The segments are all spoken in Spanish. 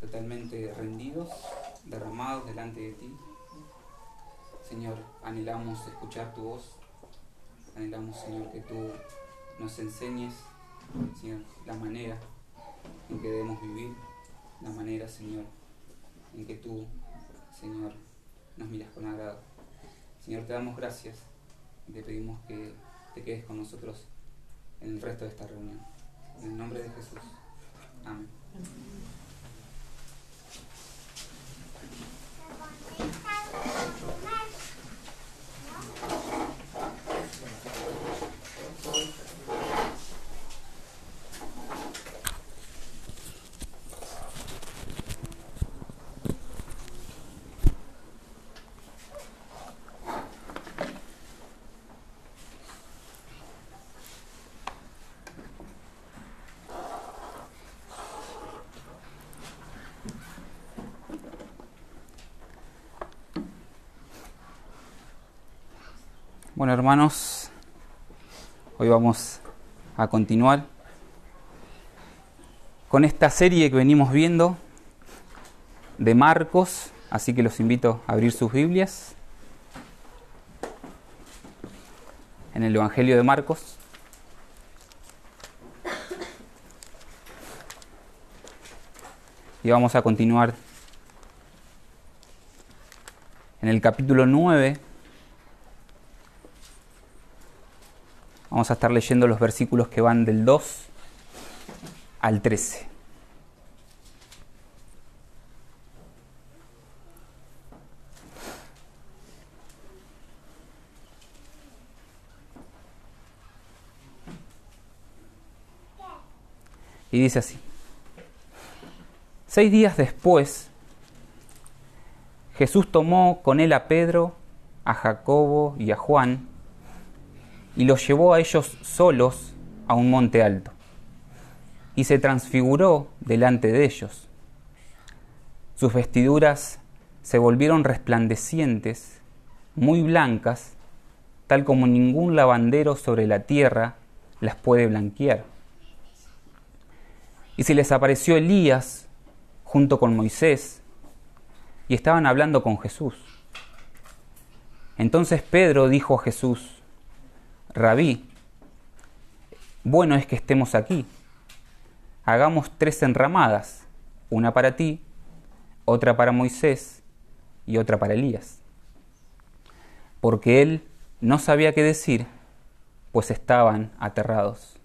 totalmente rendidos, derramados delante de ti. Señor, anhelamos escuchar tu voz, anhelamos, Señor, que tú nos enseñes, Señor, la manera en que debemos vivir, la manera, Señor, en que tú, Señor, nos miras con agrado. Señor, te damos gracias y te pedimos que te quedes con nosotros en el resto de esta reunión. En el nombre de Jesús. Amén. Hermanos, hoy vamos a continuar con esta serie que venimos viendo de Marcos, así que los invito a abrir sus Biblias en el Evangelio de Marcos. Y vamos a continuar en el capítulo 9 Vamos a estar leyendo los versículos que van del 2 al 13. Y dice así. Seis días después, Jesús tomó con él a Pedro, a Jacobo y a Juan, y los llevó a ellos solos a un monte alto. Y se transfiguró delante de ellos. Sus vestiduras se volvieron resplandecientes, muy blancas, tal como ningún lavandero sobre la tierra las puede blanquear. Y se les apareció Elías junto con Moisés, y estaban hablando con Jesús. Entonces Pedro dijo a Jesús, Rabí, bueno es que estemos aquí. Hagamos tres enramadas, una para ti, otra para Moisés y otra para Elías. Porque él no sabía qué decir, pues estaban aterrados.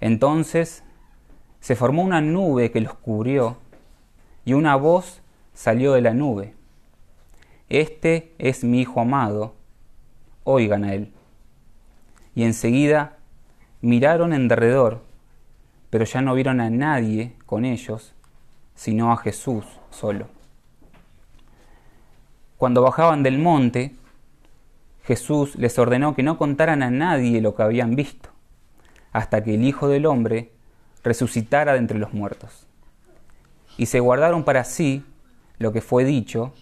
Entonces se formó una nube que los cubrió y una voz salió de la nube. Este es mi Hijo amado, oigan a él y enseguida miraron en derredor, pero ya no vieron a nadie con ellos, sino a Jesús solo. Cuando bajaban del monte, Jesús les ordenó que no contaran a nadie lo que habían visto, hasta que el Hijo del Hombre resucitara de entre los muertos. Y se guardaron para sí lo que fue dicho,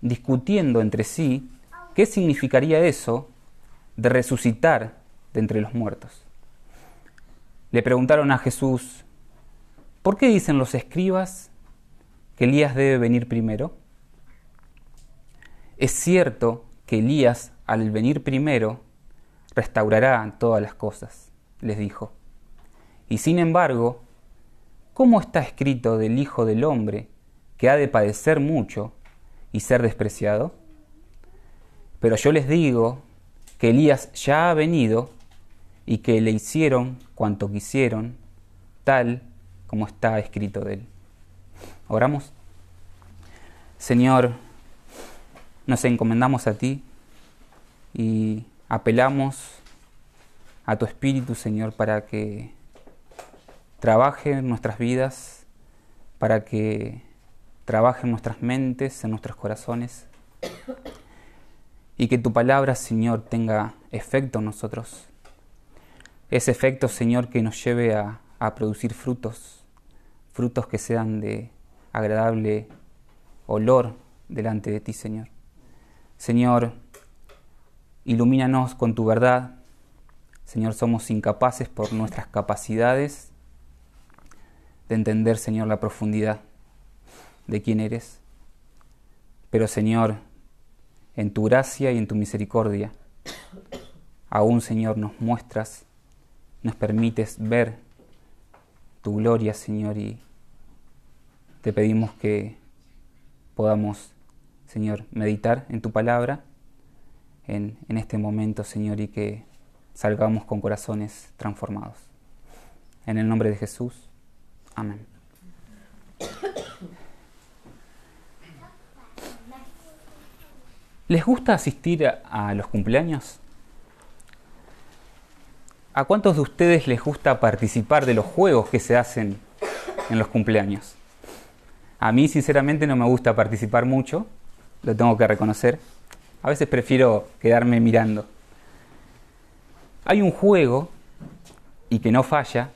discutiendo entre sí qué significaría eso de resucitar de entre los muertos. Le preguntaron a Jesús, ¿por qué dicen los escribas que Elías debe venir primero? Es cierto que Elías, al venir primero, restaurará todas las cosas, les dijo. Y sin embargo, ¿cómo está escrito del Hijo del Hombre que ha de padecer mucho y ser despreciado? Pero yo les digo que Elías ya ha venido y que le hicieron cuanto quisieron, tal como está escrito de él. Oramos. Señor, nos encomendamos a ti y apelamos a tu Espíritu, Señor, para que trabaje en nuestras vidas, para que trabaje en nuestras mentes, en nuestros corazones, y que tu palabra, Señor, tenga efecto en nosotros ese efecto, Señor, que nos lleve a, producir frutos, frutos que sean de agradable olor delante de ti, Señor. Señor, ilumínanos con tu verdad. Señor, somos incapaces por nuestras capacidades de entender, Señor, la profundidad de quién eres. Pero Señor, en tu gracia y en tu misericordia, aún Señor nos muestras, nos permites ver tu gloria, Señor, y te pedimos que podamos, Señor, meditar en tu palabra en, en este momento, Señor, y que salgamos con corazones transformados. En el nombre de Jesús. Amén. ¿Les gusta asistir a, los cumpleaños? ¿A cuántos de ustedes les gusta participar de los juegos que se hacen en los cumpleaños? A mí sinceramente no me gusta participar mucho, lo tengo que reconocer. A veces prefiero quedarme mirando. Hay un juego, y que no falla,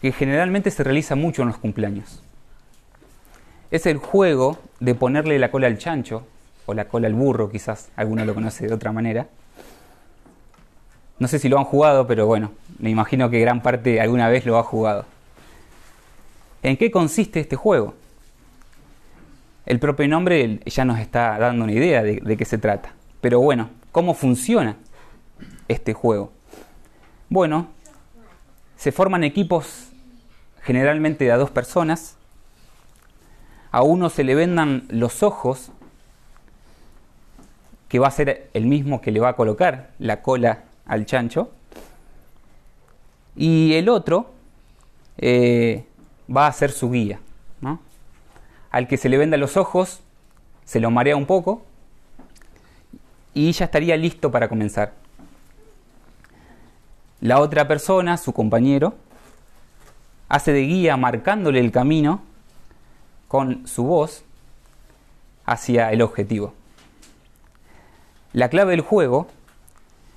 que generalmente se realiza mucho en los cumpleaños. Es el juego de ponerle la cola al chancho o la cola al burro, quizás alguno lo conoce de otra manera. No sé si lo han jugado, pero bueno, me imagino que gran parte alguna vez lo ha jugado. ¿En qué consiste este juego? El propio nombre ya nos está dando una idea de, qué se trata. Pero bueno, ¿cómo funciona este juego? Bueno, se forman equipos generalmente de a dos personas. A uno se le vendan los ojos que va a ser el mismo que le va a colocar la cola al chancho. Y el otro eh, va a ser su guía. Al que se le venda los ojos, se lo marea un poco y ya estaría listo para comenzar. La otra persona, su compañero, hace de guía marcándole el camino con su voz hacia el objetivo. La clave del juego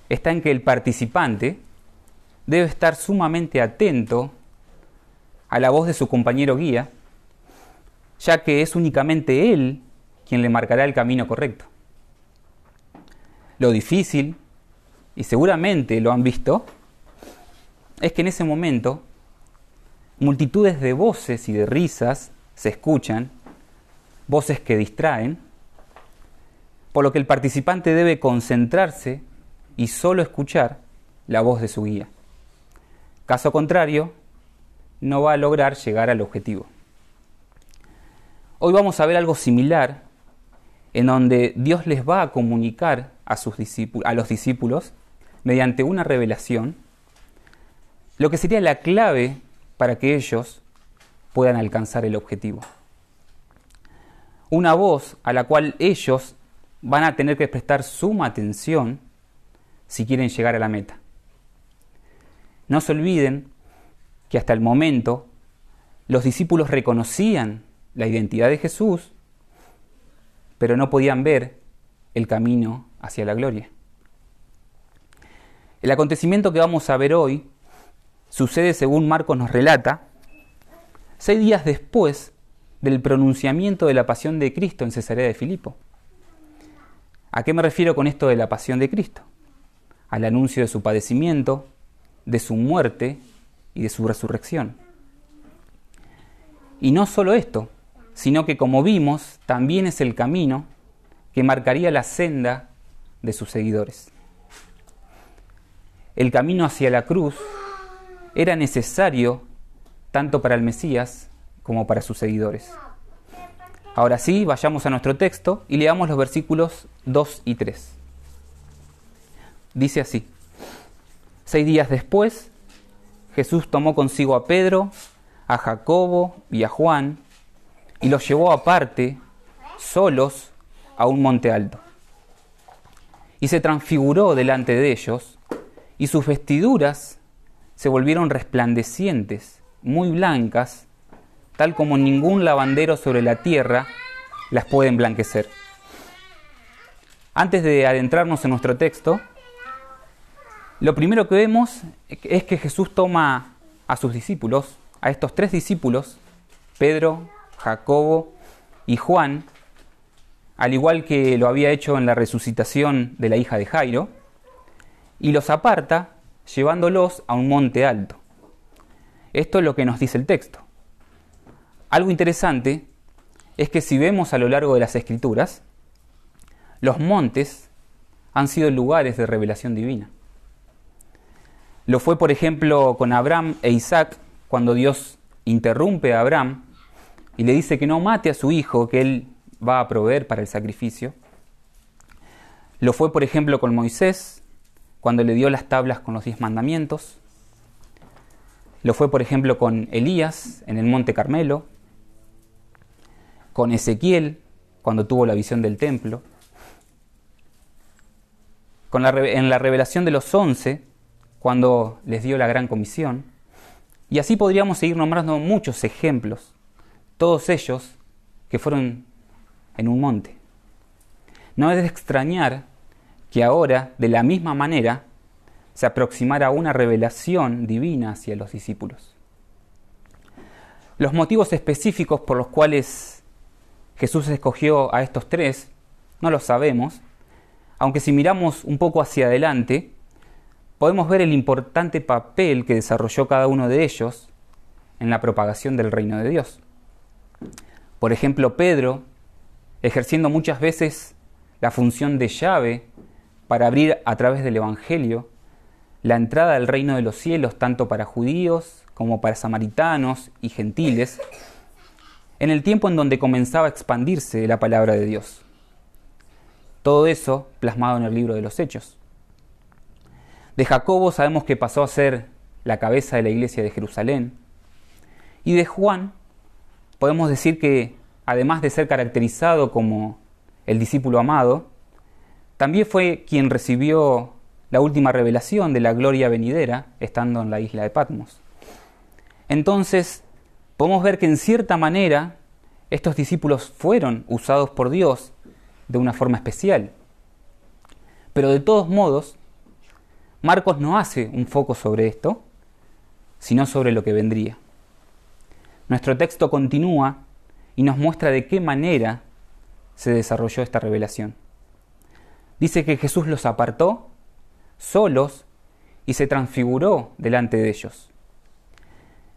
está en que el participante debe estar sumamente atento a la voz de su compañero guía, ya que es únicamente él quien le marcará el camino correcto. Lo difícil, y seguramente lo han visto, es que en ese momento multitudes de voces y de risas se escuchan, voces que distraen, por lo que el participante debe concentrarse y solo escuchar la voz de su guía. Caso contrario, no va a lograr llegar al objetivo. Hoy vamos a ver algo similar en donde Dios les va a comunicar a, sus a los discípulos mediante una revelación lo que sería la clave para que ellos puedan alcanzar el objetivo. Una voz a la cual ellos van a tener que prestar suma atención si quieren llegar a la meta. No se olviden que hasta el momento los discípulos reconocían la identidad de Jesús, pero no podían ver el camino hacia la gloria. El acontecimiento que vamos a ver hoy sucede, según Marcos nos relata, seis días después del pronunciamiento de la pasión de Cristo en Cesarea de Filipo. ¿A qué me refiero con esto de la pasión de Cristo? Al anuncio de su padecimiento, de su muerte y de su resurrección. Y no solo esto, sino que como vimos, también es el camino que marcaría la senda de sus seguidores. El camino hacia la cruz era necesario tanto para el Mesías como para sus seguidores. Ahora sí, vayamos a nuestro texto y leamos los versículos 2 y 3. Dice así, seis días después, Jesús tomó consigo a Pedro, a Jacobo y a Juan, y los llevó aparte, solos, a un monte alto. Y se transfiguró delante de ellos, y sus vestiduras se volvieron resplandecientes, muy blancas, tal como ningún lavandero sobre la tierra las puede emblanquecer. Antes de adentrarnos en nuestro texto, lo primero que vemos es que Jesús toma a sus discípulos, a estos tres discípulos, Pedro, Jacobo y Juan, al igual que lo había hecho en la resucitación de la hija de Jairo, y los aparta llevándolos a un monte alto. Esto es lo que nos dice el texto. Algo interesante es que si vemos a lo largo de las escrituras, los montes han sido lugares de revelación divina. Lo fue, por ejemplo, con Abraham e Isaac, cuando Dios interrumpe a Abraham y le dice que no mate a su hijo, que él va a proveer para el sacrificio. Lo fue, por ejemplo, con Moisés, cuando le dio las tablas con los diez mandamientos. Lo fue, por ejemplo, con Elías en el Monte Carmelo, con Ezequiel cuando tuvo la visión del templo, con la, en la revelación de los once cuando les dio la gran comisión. Y así podríamos seguir nombrando muchos ejemplos, todos ellos que fueron en un monte. No es de extrañar que ahora, de la misma manera, se aproximara una revelación divina hacia los discípulos. Los motivos específicos por los cuales Jesús escogió a estos tres no los sabemos, aunque si miramos un poco hacia adelante, podemos ver el importante papel que desarrolló cada uno de ellos en la propagación del reino de Dios. Por ejemplo, Pedro, ejerciendo muchas veces la función de llave para abrir a través del Evangelio la entrada al reino de los cielos tanto para judíos como para samaritanos y gentiles, en el tiempo en donde comenzaba a expandirse la palabra de Dios. Todo eso plasmado en el libro de los Hechos. De Jacobo sabemos que pasó a ser la cabeza de la iglesia de Jerusalén. Y de Juan podemos decir que, además de ser caracterizado como el discípulo amado, también fue quien recibió la última revelación de la gloria venidera estando en la isla de Patmos. Entonces, podemos ver que en cierta manera estos discípulos fueron usados por Dios de una forma especial. Pero de todos modos, Marcos no hace un foco sobre esto, sino sobre lo que vendría. Nuestro texto continúa y nos muestra de qué manera se desarrolló esta revelación. Dice que Jesús los apartó solos y se transfiguró delante de ellos.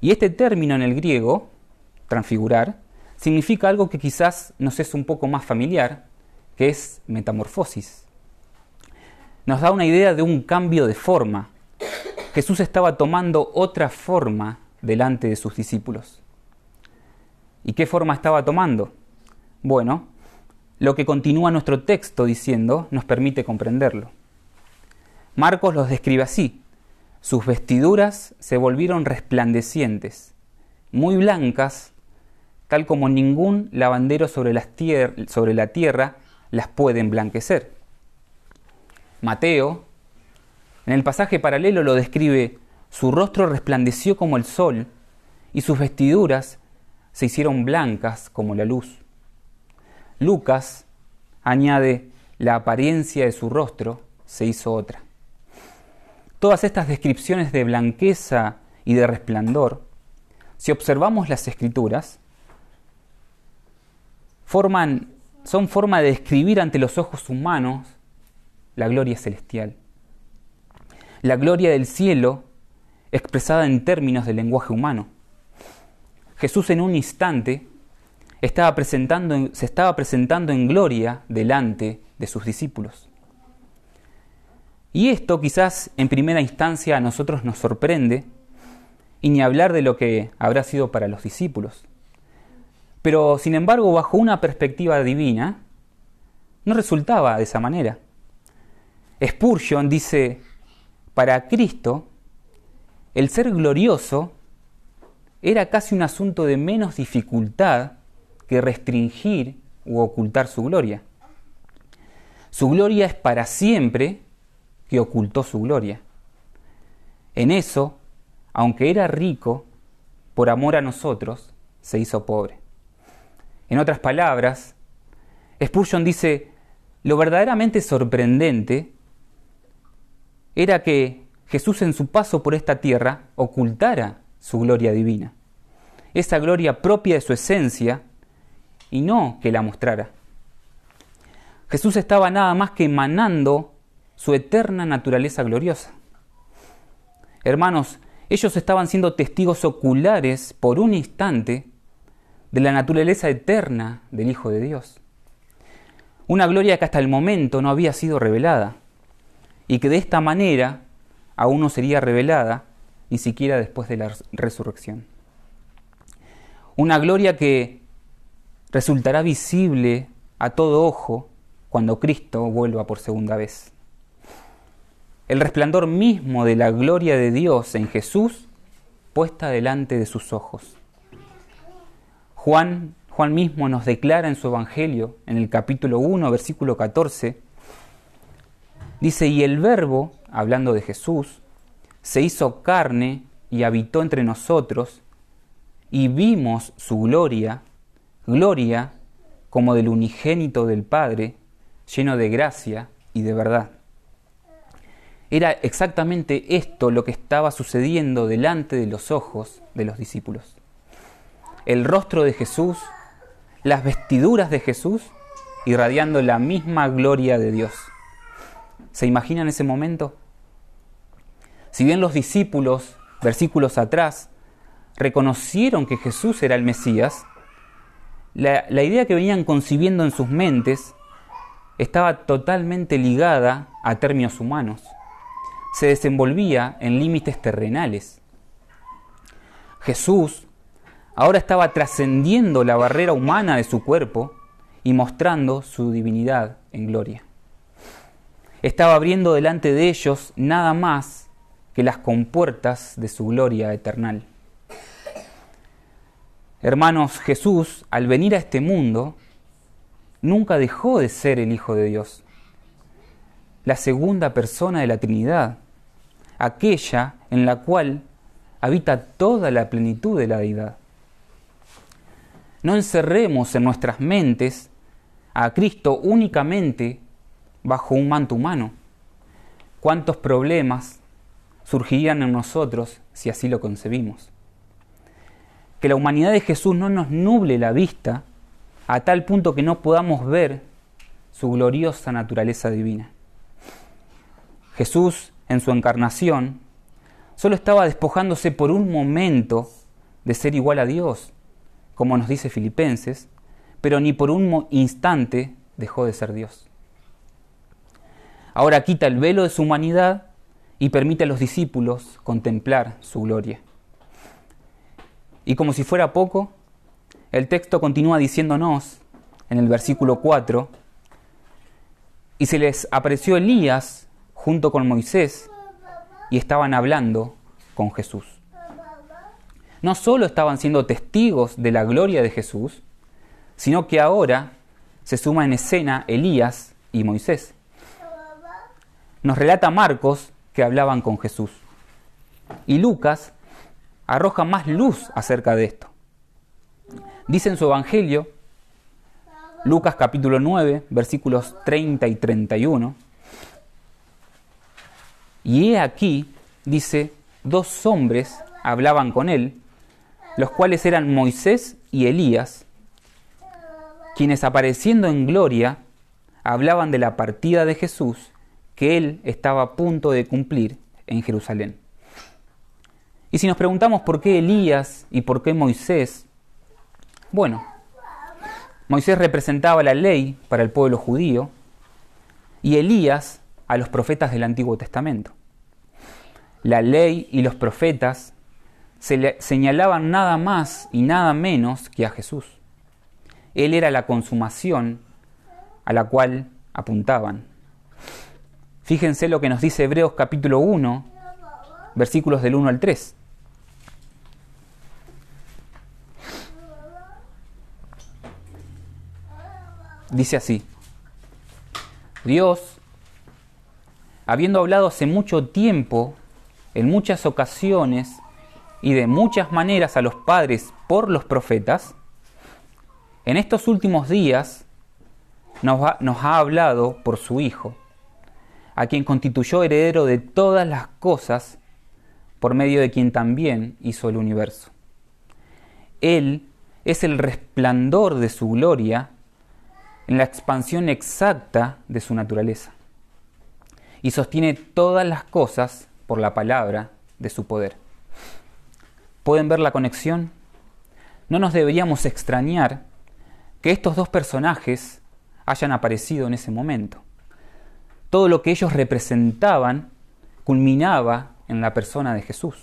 Y este término en el griego, transfigurar, significa algo que quizás nos es un poco más familiar, que es metamorfosis nos da una idea de un cambio de forma. Jesús estaba tomando otra forma delante de sus discípulos. ¿Y qué forma estaba tomando? Bueno, lo que continúa nuestro texto diciendo nos permite comprenderlo. Marcos los describe así. Sus vestiduras se volvieron resplandecientes, muy blancas, tal como ningún lavandero sobre, sobre la tierra las puede emblanquecer. Mateo, en el pasaje paralelo lo describe, su rostro resplandeció como el sol y sus vestiduras se hicieron blancas como la luz. Lucas añade, la apariencia de su rostro se hizo otra. Todas estas descripciones de blanqueza y de resplandor, si observamos las escrituras, forman, son forma de describir ante los ojos humanos la gloria celestial. La gloria del cielo expresada en términos del lenguaje humano. Jesús en un instante estaba presentando, se estaba presentando en gloria delante de sus discípulos. Y esto quizás en primera instancia a nosotros nos sorprende, y ni hablar de lo que habrá sido para los discípulos. Pero sin embargo, bajo una perspectiva divina, no resultaba de esa manera. Spurgeon dice, para Cristo, el ser glorioso era casi un asunto de menos dificultad que restringir u ocultar su gloria. Su gloria es para siempre que ocultó su gloria. En eso, aunque era rico, por amor a nosotros, se hizo pobre. En otras palabras, Spurgeon dice, lo verdaderamente sorprendente era que Jesús en su paso por esta tierra ocultara su gloria divina, esa gloria propia de su esencia, y no que la mostrara. Jesús estaba nada más que emanando su eterna naturaleza gloriosa. Hermanos, ellos estaban siendo testigos oculares por un instante de la naturaleza eterna del Hijo de Dios. Una gloria que hasta el momento no había sido revelada y que de esta manera aún no sería revelada ni siquiera después de la resurrección. Una gloria que resultará visible a todo ojo cuando Cristo vuelva por segunda vez. El resplandor mismo de la gloria de Dios en Jesús puesta delante de sus ojos. Juan, Juan mismo nos declara en su Evangelio, en el capítulo 1, versículo 14, dice, y el verbo, hablando de Jesús, se hizo carne y habitó entre nosotros, y vimos su gloria, gloria como del unigénito del Padre, lleno de gracia y de verdad. Era exactamente esto lo que estaba sucediendo delante de los ojos de los discípulos. El rostro de Jesús, las vestiduras de Jesús, irradiando la misma gloria de Dios. ¿Se imaginan ese momento? Si bien los discípulos, versículos atrás, reconocieron que Jesús era el Mesías, la, la idea que venían concibiendo en sus mentes estaba totalmente ligada a términos humanos. Se desenvolvía en límites terrenales. Jesús ahora estaba trascendiendo la barrera humana de su cuerpo y mostrando su divinidad en gloria. Estaba abriendo delante de ellos nada más que las compuertas de su gloria eternal. Hermanos, Jesús, al venir a este mundo, nunca dejó de ser el Hijo de Dios, la segunda persona de la Trinidad, aquella en la cual habita toda la plenitud de la deidad. No encerremos en nuestras mentes a Cristo únicamente bajo un manto humano. ¿Cuántos problemas surgirían en nosotros si así lo concebimos? Que la humanidad de Jesús no nos nuble la vista a tal punto que no podamos ver su gloriosa naturaleza divina. Jesús, en su encarnación, solo estaba despojándose por un momento de ser igual a Dios, como nos dice Filipenses, pero ni por un instante dejó de ser Dios. Ahora quita el velo de su humanidad y permite a los discípulos contemplar su gloria. Y como si fuera poco, el texto continúa diciéndonos en el versículo 4, y se les apareció Elías junto con Moisés y estaban hablando con Jesús. No solo estaban siendo testigos de la gloria de Jesús, sino que ahora se suma en escena Elías y Moisés. Nos relata Marcos que hablaban con Jesús. Y Lucas arroja más luz acerca de esto. Dice en su Evangelio, Lucas capítulo 9, versículos 30 y 31, y he aquí, dice, dos hombres hablaban con él, los cuales eran Moisés y Elías, quienes apareciendo en gloria hablaban de la partida de Jesús que él estaba a punto de cumplir en Jerusalén. Y si nos preguntamos por qué Elías y por qué Moisés bueno, Moisés representaba la ley para el pueblo judío y Elías a los profetas del Antiguo Testamento. La ley y los profetas se señalaban nada más y nada menos que a Jesús. Él era la consumación a la cual apuntaban. Fíjense lo que nos dice Hebreos capítulo 1, versículos del 1 al 3. Dice así, Dios, habiendo hablado hace mucho tiempo, en muchas ocasiones y de muchas maneras a los padres por los profetas, en estos últimos días nos, nos ha hablado por su Hijo, a quien constituyó heredero de todas las cosas, por medio de quien también hizo el universo. Él es el resplandor de su gloria en la expansión exacta de su naturaleza y sostiene todas las cosas por la palabra de su poder. ¿Pueden ver la conexión? no nos deberíamos extrañar que estos dos personajes hayan aparecido en ese momento. Todo lo que ellos representaban culminaba en la persona de Jesús.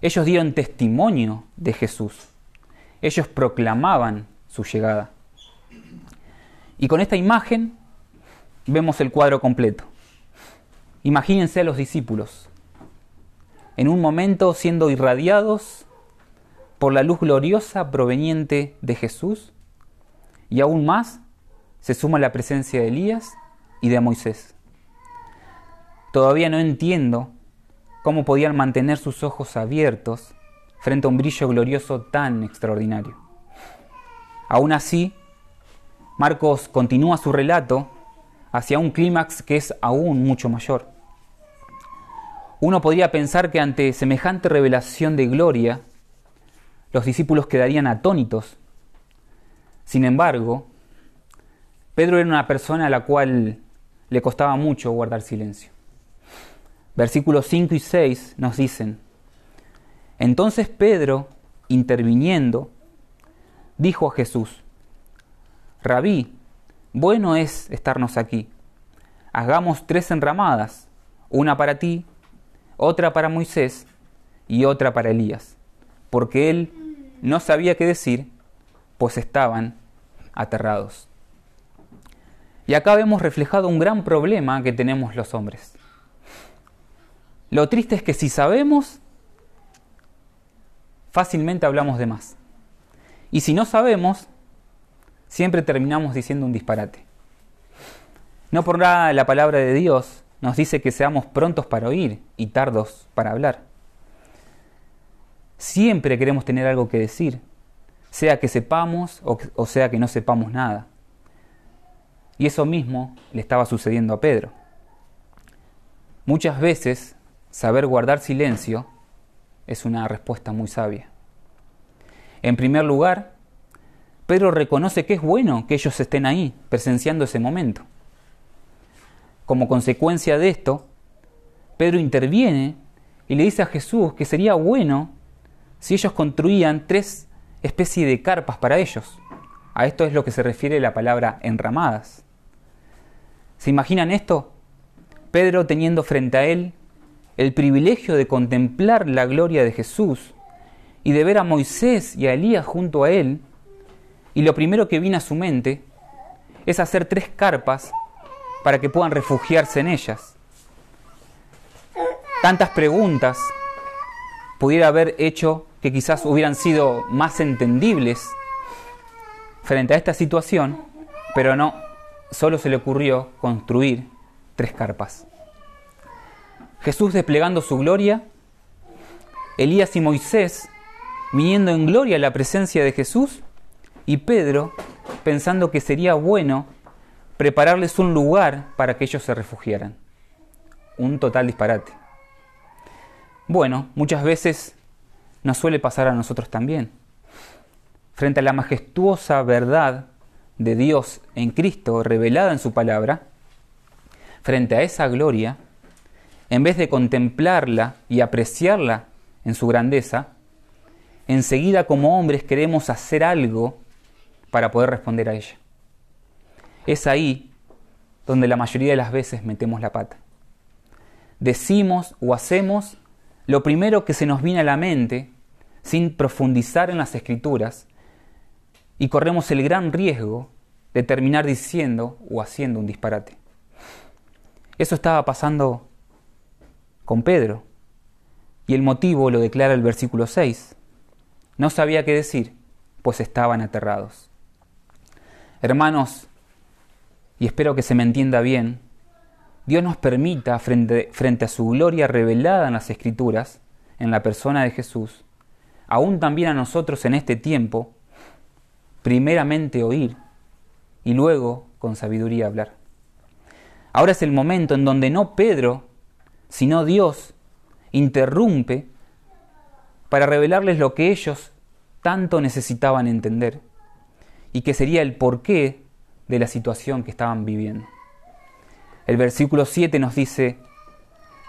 Ellos dieron testimonio de Jesús. Ellos proclamaban su llegada. Y con esta imagen vemos el cuadro completo. Imagínense a los discípulos, en un momento siendo irradiados por la luz gloriosa proveniente de Jesús, y aún más se suma la presencia de Elías y de Moisés. Todavía no entiendo cómo podían mantener sus ojos abiertos frente a un brillo glorioso tan extraordinario. Aún así, Marcos continúa su relato hacia un clímax que es aún mucho mayor. Uno podría pensar que ante semejante revelación de gloria, los discípulos quedarían atónitos. Sin embargo, Pedro era una persona a la cual le costaba mucho guardar silencio. Versículos 5 y 6 nos dicen, entonces Pedro, interviniendo, dijo a Jesús, Rabí, bueno es estarnos aquí. Hagamos tres enramadas, una para ti, otra para Moisés y otra para Elías, porque él no sabía qué decir, pues estaban aterrados. Y acá vemos reflejado un gran problema que tenemos los hombres. Lo triste es que si sabemos, fácilmente hablamos de más. Y si no sabemos, siempre terminamos diciendo un disparate. No por nada la palabra de Dios nos dice que seamos prontos para oír y tardos para hablar. Siempre queremos tener algo que decir, sea que sepamos o, sea que no sepamos nada. Y eso mismo le estaba sucediendo a Pedro. Muchas veces saber guardar silencio es una respuesta muy sabia. En primer lugar, Pedro reconoce que es bueno que ellos estén ahí, presenciando ese momento. Como consecuencia de esto, Pedro interviene y le dice a Jesús que sería bueno si ellos construían tres especies de carpas para ellos. A esto es lo que se refiere la palabra enramadas. ¿Se imaginan esto? Pedro teniendo frente a él el privilegio de contemplar la gloria de Jesús y de ver a Moisés y a Elías junto a él, y lo primero que viene a su mente es hacer tres carpas para que puedan refugiarse en ellas. Tantas preguntas pudiera haber hecho que quizás hubieran sido más entendibles frente a esta situación, pero no, solo se le ocurrió construir tres carpas. Jesús desplegando su gloria, Elías y Moisés viniendo en gloria a la presencia de Jesús y Pedro pensando que sería bueno prepararles un lugar para que ellos se refugiaran. Un total disparate. Bueno, muchas veces nos suele pasar a nosotros también. Frente a la majestuosa verdad de Dios en Cristo revelada en su palabra, frente a esa gloria, en vez de contemplarla y apreciarla en su grandeza, enseguida como hombres queremos hacer algo para poder responder a ella. Es ahí donde la mayoría de las veces metemos la pata. Decimos o hacemos lo primero que se nos viene a la mente sin profundizar en las escrituras y corremos el gran riesgo de terminar diciendo o haciendo un disparate. Eso estaba pasando con Pedro. Y el motivo lo declara el versículo 6. No sabía qué decir, pues estaban aterrados. Hermanos, y espero que se me entienda bien, Dios nos permita, frente, frente a su gloria revelada en las Escrituras, en la persona de Jesús, aún también a nosotros en este tiempo, primeramente oír y luego con sabiduría hablar. Ahora es el momento en donde no Pedro sino Dios interrumpe para revelarles lo que ellos tanto necesitaban entender y que sería el porqué de la situación que estaban viviendo. El versículo 7 nos dice,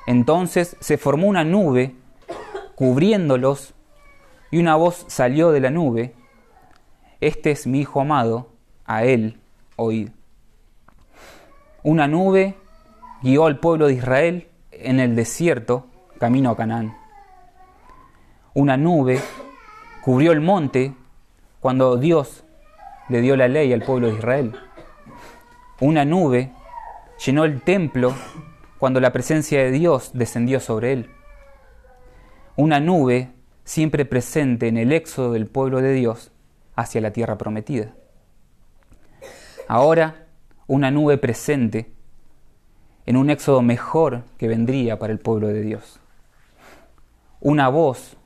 entonces se formó una nube cubriéndolos y una voz salió de la nube, Este es mi Hijo amado, a él oíd. Una nube guió al pueblo de Israel en el desierto, camino a Canaán. Una nube cubrió el monte cuando Dios le dio la ley al pueblo de Israel. Una nube llenó el templo cuando la presencia de Dios descendió sobre él. Una nube siempre presente en el éxodo del pueblo de Dios hacia la tierra prometida. Ahora, una nube presente en un éxodo mejor que vendría para el pueblo de Dios. Una voz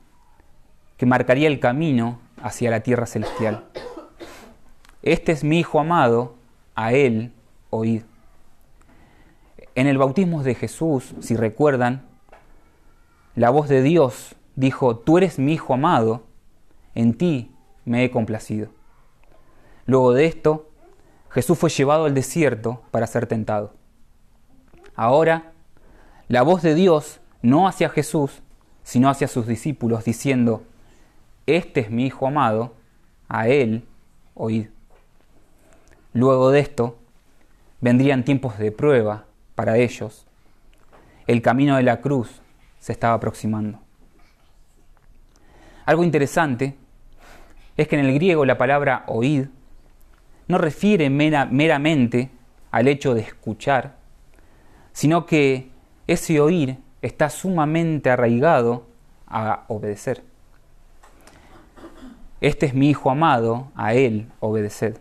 que marcaría el camino hacia la tierra celestial. Este es mi Hijo amado, a Él oíd. En el bautismo de Jesús, si recuerdan, la voz de Dios dijo, tú eres mi Hijo amado, en ti me he complacido. Luego de esto, Jesús fue llevado al desierto para ser tentado. Ahora, la voz de Dios no hacia Jesús, sino hacia sus discípulos, diciendo, Este es mi Hijo amado, a Él oíd. Luego de esto, vendrían tiempos de prueba para ellos. El camino de la cruz se estaba aproximando. Algo interesante es que en el griego la palabra oíd no refiere meramente al hecho de escuchar, sino que ese oír está sumamente arraigado a obedecer. Este es mi Hijo amado, a Él obedeced.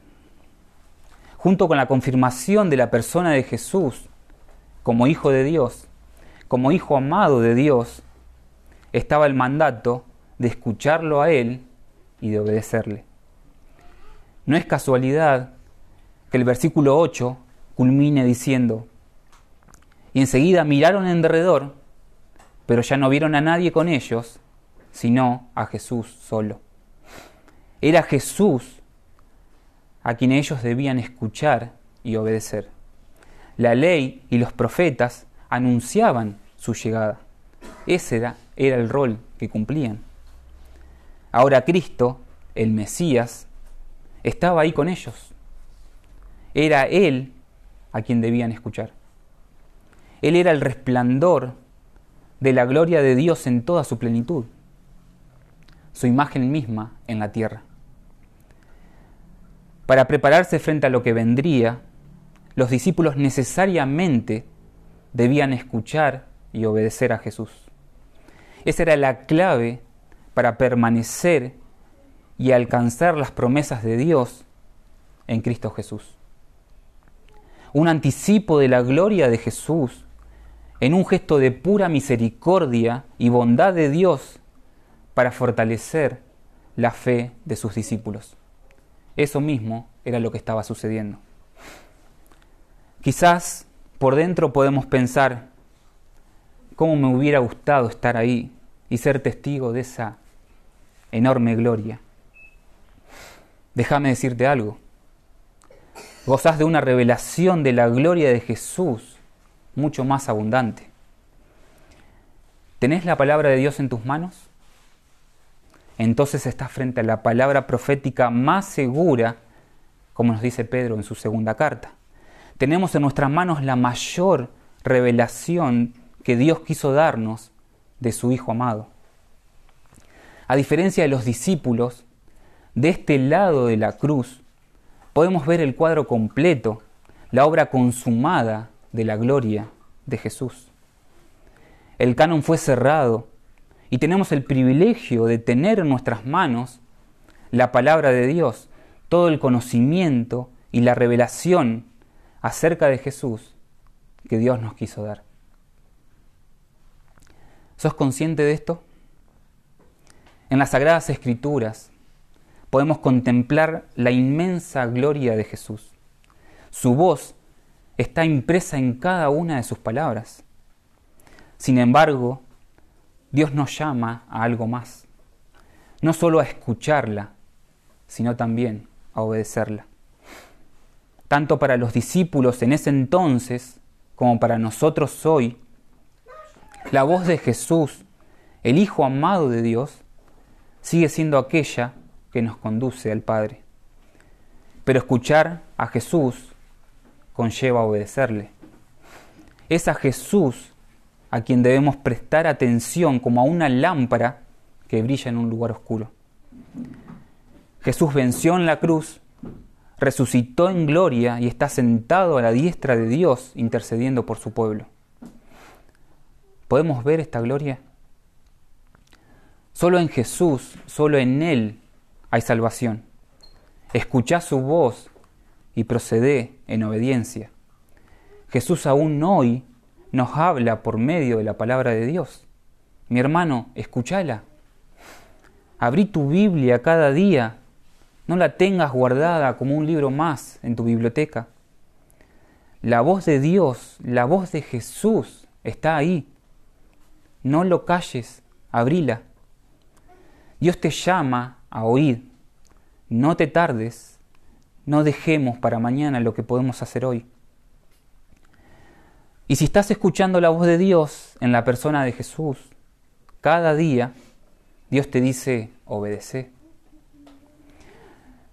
Junto con la confirmación de la persona de Jesús como Hijo de Dios, como Hijo amado de Dios, estaba el mandato de escucharlo a Él y de obedecerle. No es casualidad que el versículo 8 culmine diciendo, y enseguida miraron en derredor, pero ya no vieron a nadie con ellos, sino a Jesús solo. Era Jesús a quien ellos debían escuchar y obedecer. La ley y los profetas anunciaban su llegada. Ese era, era el rol que cumplían. Ahora Cristo, el Mesías, estaba ahí con ellos. Era Él a quien debían escuchar. Él era el resplandor de la gloria de Dios en toda su plenitud, su imagen misma en la tierra. Para prepararse frente a lo que vendría, los discípulos necesariamente debían escuchar y obedecer a Jesús. Esa era la clave para permanecer y alcanzar las promesas de Dios en Cristo Jesús. Un anticipo de la gloria de Jesús en un gesto de pura misericordia y bondad de Dios para fortalecer la fe de sus discípulos. Eso mismo era lo que estaba sucediendo. Quizás por dentro podemos pensar, ¿cómo me hubiera gustado estar ahí y ser testigo de esa enorme gloria? Déjame decirte algo. Gozás de una revelación de la gloria de Jesús mucho más abundante. ¿Tenés la palabra de Dios en tus manos? Entonces estás frente a la palabra profética más segura, como nos dice Pedro en su segunda carta. Tenemos en nuestras manos la mayor revelación que Dios quiso darnos de su Hijo amado. A diferencia de los discípulos, de este lado de la cruz podemos ver el cuadro completo, la obra consumada de la gloria de Jesús. El canon fue cerrado y tenemos el privilegio de tener en nuestras manos la palabra de Dios, todo el conocimiento y la revelación acerca de Jesús que Dios nos quiso dar. ¿Sos consciente de esto? En las Sagradas Escrituras podemos contemplar la inmensa gloria de Jesús. Su voz está impresa en cada una de sus palabras. Sin embargo, Dios nos llama a algo más, no solo a escucharla, sino también a obedecerla. Tanto para los discípulos en ese entonces como para nosotros hoy, la voz de Jesús, el Hijo amado de Dios, sigue siendo aquella que nos conduce al Padre. Pero escuchar a Jesús conlleva obedecerle. Es a Jesús a quien debemos prestar atención como a una lámpara que brilla en un lugar oscuro. Jesús venció en la cruz, resucitó en gloria y está sentado a la diestra de Dios intercediendo por su pueblo. ¿Podemos ver esta gloria? Solo en Jesús, solo en Él hay salvación. Escuchá su voz y procedé en obediencia. Jesús aún hoy nos habla por medio de la palabra de Dios. Mi hermano, escúchala. Abrí tu Biblia cada día. No la tengas guardada como un libro más en tu biblioteca. La voz de Dios, la voz de Jesús está ahí. No lo calles, abrila. Dios te llama a oír. No te tardes. No dejemos para mañana lo que podemos hacer hoy. Y si estás escuchando la voz de Dios en la persona de Jesús, cada día Dios te dice, obedece.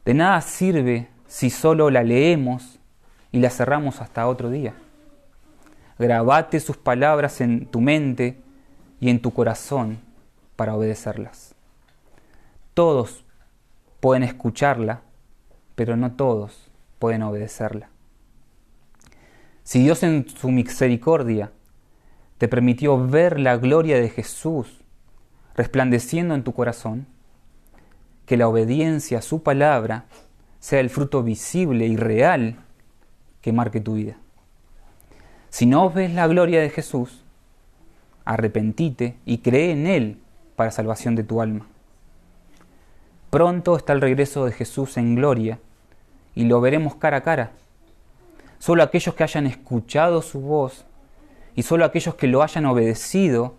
De nada sirve si solo la leemos y la cerramos hasta otro día. Grabate sus palabras en tu mente y en tu corazón para obedecerlas. Todos pueden escucharla, pero no todos pueden obedecerla. Si Dios en su misericordia te permitió ver la gloria de Jesús resplandeciendo en tu corazón, que la obediencia a su palabra sea el fruto visible y real que marque tu vida. Si no ves la gloria de Jesús, arrepentite y cree en Él para salvación de tu alma. Pronto está el regreso de Jesús en gloria y lo veremos cara a cara Solo aquellos que hayan escuchado su voz y solo aquellos que lo hayan obedecido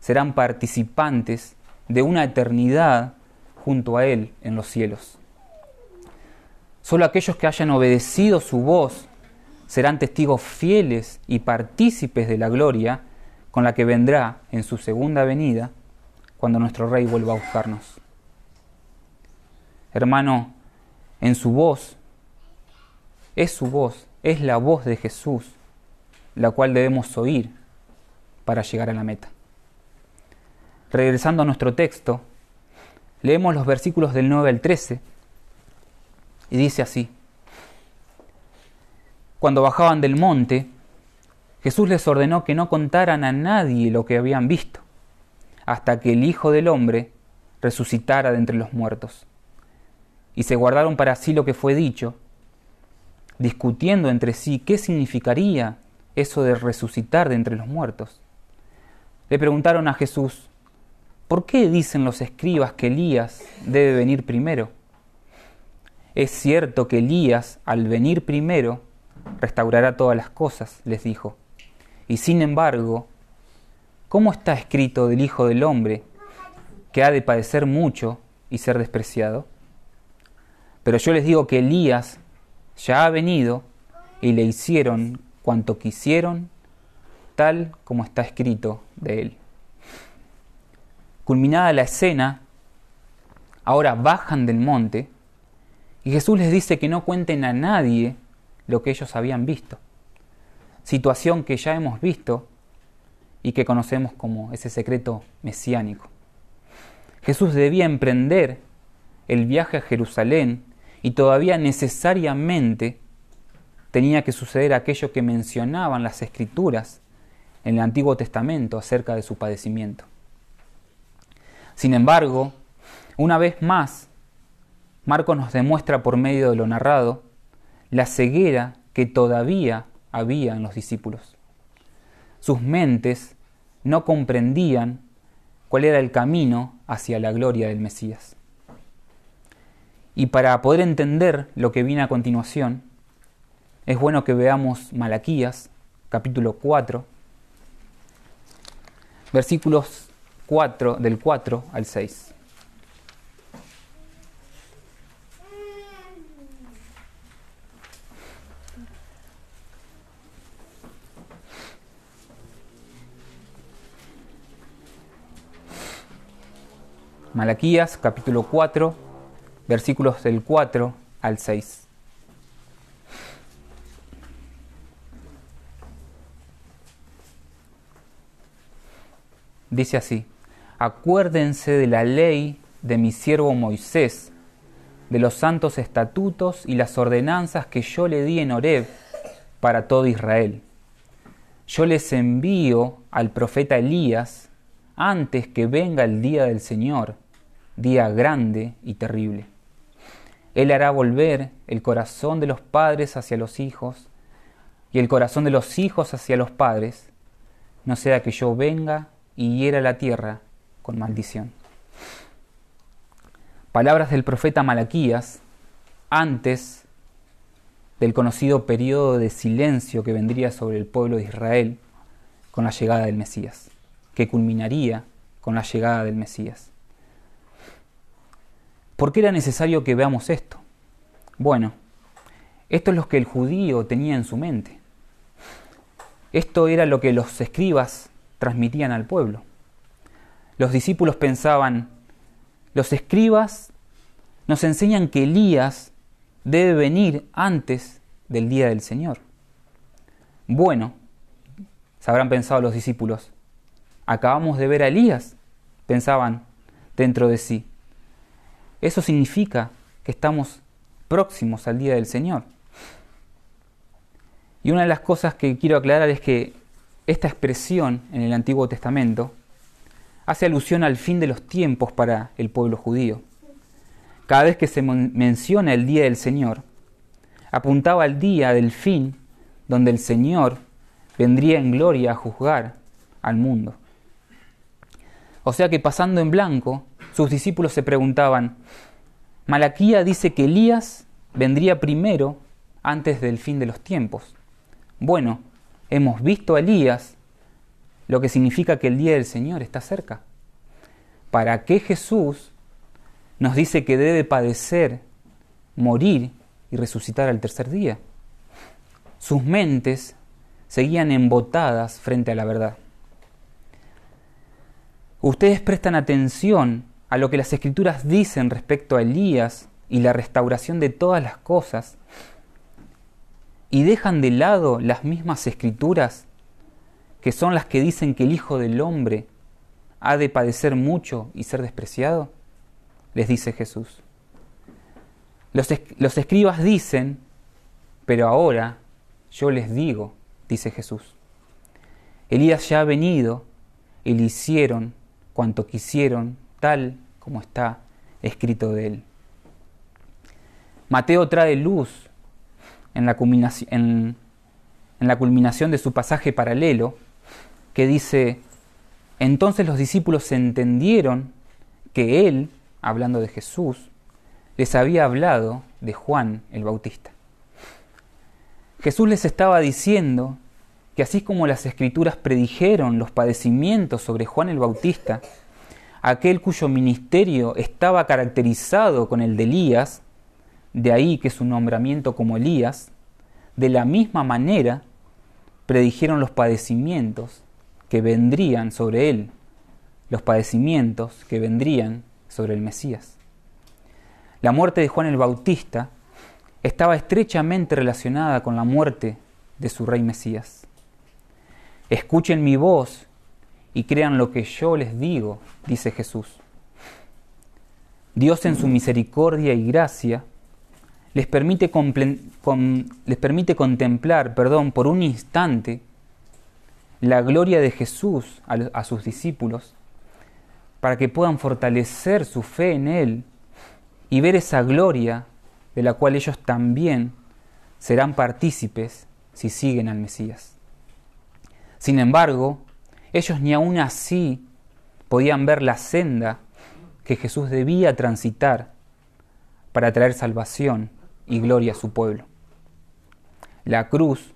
serán participantes de una eternidad junto a Él en los cielos. Solo aquellos que hayan obedecido su voz serán testigos fieles y partícipes de la gloria con la que vendrá en su segunda venida cuando nuestro Rey vuelva a buscarnos. Hermano, en su voz, es su voz es la voz de Jesús, la cual debemos oír para llegar a la meta. Regresando a nuestro texto, leemos los versículos del 9 al 13 y dice así, Cuando bajaban del monte, Jesús les ordenó que no contaran a nadie lo que habían visto, hasta que el Hijo del Hombre resucitara de entre los muertos. Y se guardaron para sí lo que fue dicho, discutiendo entre sí qué significaría eso de resucitar de entre los muertos. Le preguntaron a Jesús, ¿por qué dicen los escribas que Elías debe venir primero? Es cierto que Elías, al venir primero, restaurará todas las cosas, les dijo. Y sin embargo, ¿cómo está escrito del Hijo del Hombre, que ha de padecer mucho y ser despreciado? Pero yo les digo que Elías ya ha venido y le hicieron cuanto quisieron, tal como está escrito de él. Culminada la escena, ahora bajan del monte y Jesús les dice que no cuenten a nadie lo que ellos habían visto. Situación que ya hemos visto y que conocemos como ese secreto mesiánico. Jesús debía emprender el viaje a Jerusalén y todavía necesariamente tenía que suceder aquello que mencionaban las escrituras en el Antiguo Testamento acerca de su padecimiento. Sin embargo, una vez más, Marcos nos demuestra por medio de lo narrado la ceguera que todavía había en los discípulos. Sus mentes no comprendían cuál era el camino hacia la gloria del Mesías. Y para poder entender lo que viene a continuación, es bueno que veamos Malaquías, capítulo 4, versículos 4, del 4 al 6. Malaquías capítulo 4, versículos del 4 al 6. Dice así, acuérdense de la ley de mi siervo Moisés, de los santos estatutos y las ordenanzas que yo le di en Horeb para todo Israel. Yo les envío al profeta Elías antes que venga el día del Señor, día grande y terrible. Él hará volver el corazón de los padres hacia los hijos y el corazón de los hijos hacia los padres, no sea que yo venga y hiera la tierra con maldición. Palabras del profeta Malaquías antes del conocido periodo de silencio que vendría sobre el pueblo de Israel con la llegada del Mesías, que culminaría con la llegada del Mesías. ¿Por qué era necesario que veamos esto? Bueno, esto es lo que el judío tenía en su mente. Esto era lo que los escribas transmitían al pueblo. Los discípulos pensaban, los escribas nos enseñan que Elías debe venir antes del día del Señor. Bueno, se habrán pensado los discípulos, acabamos de ver a Elías, pensaban dentro de sí. Eso significa que estamos próximos al día del Señor. Y una de las cosas que quiero aclarar es que esta expresión en el Antiguo Testamento hace alusión al fin de los tiempos para el pueblo judío. Cada vez que se menciona el día del Señor, apuntaba al día del fin donde el Señor vendría en gloria a juzgar al mundo. O sea que pasando en blanco, sus discípulos se preguntaban, Malaquía dice que Elías vendría primero antes del fin de los tiempos. Bueno, hemos visto a Elías, lo que significa que el día del Señor está cerca. ¿Para qué Jesús nos dice que debe padecer, morir y resucitar al tercer día? Sus mentes seguían embotadas frente a la verdad. Ustedes prestan atención a lo que las escrituras dicen respecto a Elías y la restauración de todas las cosas, y dejan de lado las mismas escrituras que son las que dicen que el Hijo del Hombre ha de padecer mucho y ser despreciado? Les dice Jesús. Los, los escribas dicen, pero ahora yo les digo, dice Jesús. Elías ya ha venido y le hicieron cuanto quisieron tal como está escrito de él. Mateo trae luz en la, culminación, en, la culminación de su pasaje paralelo que dice, entonces los discípulos entendieron que él, hablando de Jesús, les había hablado de Juan el Bautista. Jesús les estaba diciendo que así como las escrituras predijeron los padecimientos sobre Juan el Bautista, aquel cuyo ministerio estaba caracterizado con el de Elías, de ahí que su nombramiento como Elías, de la misma manera predijeron los padecimientos que vendrían sobre él, los padecimientos que vendrían sobre el Mesías. La muerte de Juan el Bautista estaba estrechamente relacionada con la muerte de su rey Mesías. Escuchen mi voz y crean lo que yo les digo, dice Jesús. Dios en su misericordia y gracia les permite, les permite contemplar perdón, por un instante la gloria de Jesús a, a sus discípulos para que puedan fortalecer su fe en Él y ver esa gloria de la cual ellos también serán partícipes si siguen al Mesías. Sin embargo, ellos ni aún así podían ver la senda que Jesús debía transitar para traer salvación y gloria a su pueblo. La cruz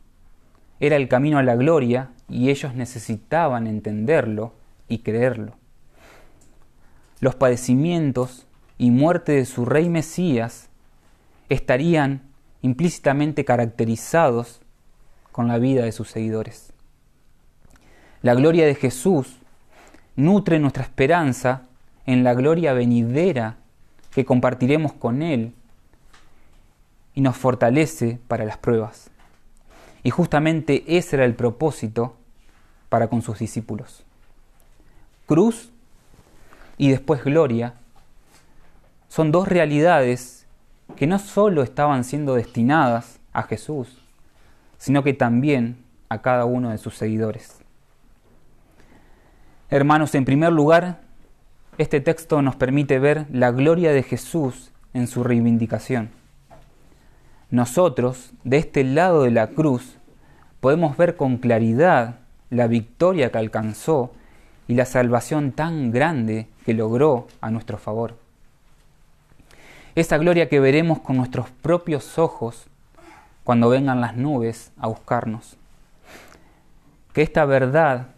era el camino a la gloria y ellos necesitaban entenderlo y creerlo. Los padecimientos y muerte de su rey Mesías estarían implícitamente caracterizados con la vida de sus seguidores. La gloria de Jesús nutre nuestra esperanza en la gloria venidera que compartiremos con Él y nos fortalece para las pruebas. Y justamente ese era el propósito para con sus discípulos. Cruz y después gloria son dos realidades que no solo estaban siendo destinadas a Jesús, sino que también a cada uno de sus seguidores. Hermanos, en primer lugar, este texto nos permite ver la gloria de Jesús en su reivindicación. Nosotros, de este lado de la cruz, podemos ver con claridad la victoria que alcanzó y la salvación tan grande que logró a nuestro favor. Esa gloria que veremos con nuestros propios ojos cuando vengan las nubes a buscarnos. Que esta verdad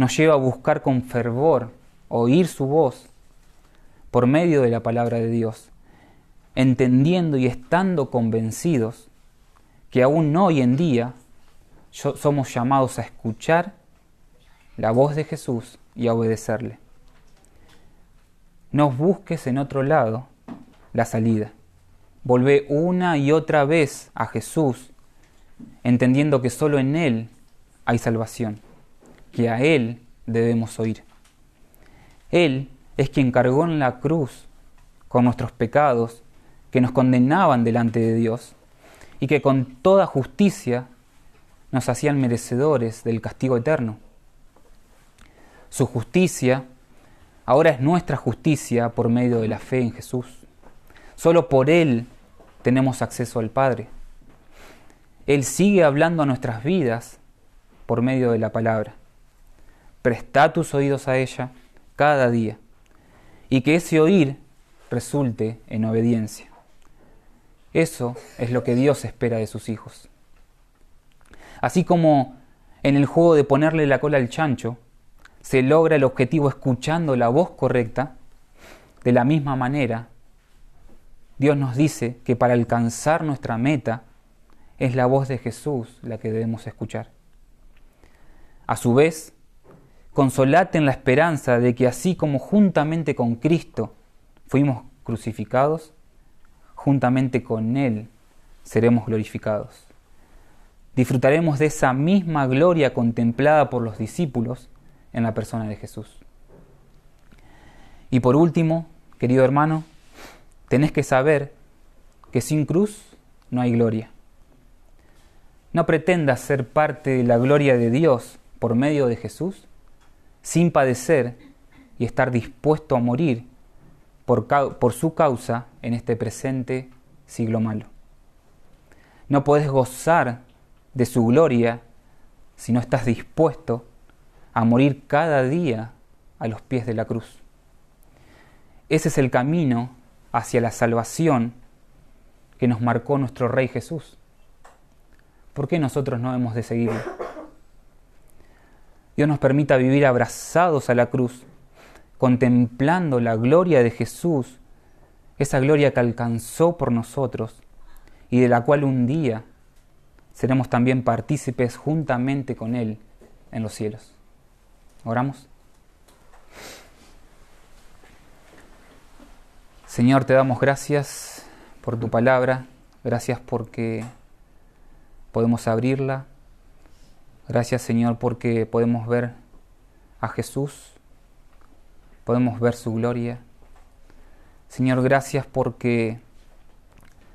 nos lleva a buscar con fervor oír su voz por medio de la palabra de Dios, entendiendo y estando convencidos que aún hoy en día somos llamados a escuchar la voz de Jesús y a obedecerle. No busques en otro lado la salida. Volvé una y otra vez a Jesús, entendiendo que solo en Él hay salvación, que a Él debemos oír. Él es quien cargó en la cruz con nuestros pecados que nos condenaban delante de Dios y que con toda justicia nos hacían merecedores del castigo eterno. Su justicia ahora es nuestra justicia por medio de la fe en Jesús. Solo por Él tenemos acceso al Padre. Él sigue hablando a nuestras vidas por medio de la palabra. Presta tus oídos a ella cada día y que ese oír resulte en obediencia. Eso es lo que Dios espera de sus hijos. Así como en el juego de ponerle la cola al chancho, se logra el objetivo escuchando la voz correcta, de la misma manera, Dios nos dice que para alcanzar nuestra meta es la voz de Jesús la que debemos escuchar. A su vez, consolate en la esperanza de que así como juntamente con Cristo fuimos crucificados, juntamente con Él seremos glorificados. Disfrutaremos de esa misma gloria contemplada por los discípulos en la persona de Jesús. Y por último, querido hermano, tenés que saber que sin cruz no hay gloria. No pretendas ser parte de la gloria de Dios por medio de Jesús sin padecer y estar dispuesto a morir por, su causa en este presente siglo malo. No puedes gozar de su gloria si no estás dispuesto a morir cada día a los pies de la cruz. Ese es el camino hacia la salvación que nos marcó nuestro Rey Jesús. ¿Por qué nosotros no hemos de seguirlo? Dios nos permita vivir abrazados a la cruz, contemplando la gloria de Jesús, esa gloria que alcanzó por nosotros y de la cual un día seremos también partícipes juntamente con Él en los cielos. Oramos. Señor, te damos gracias por tu palabra, gracias porque podemos abrirla, gracias Señor porque podemos ver a Jesús, podemos ver su gloria. Señor, gracias porque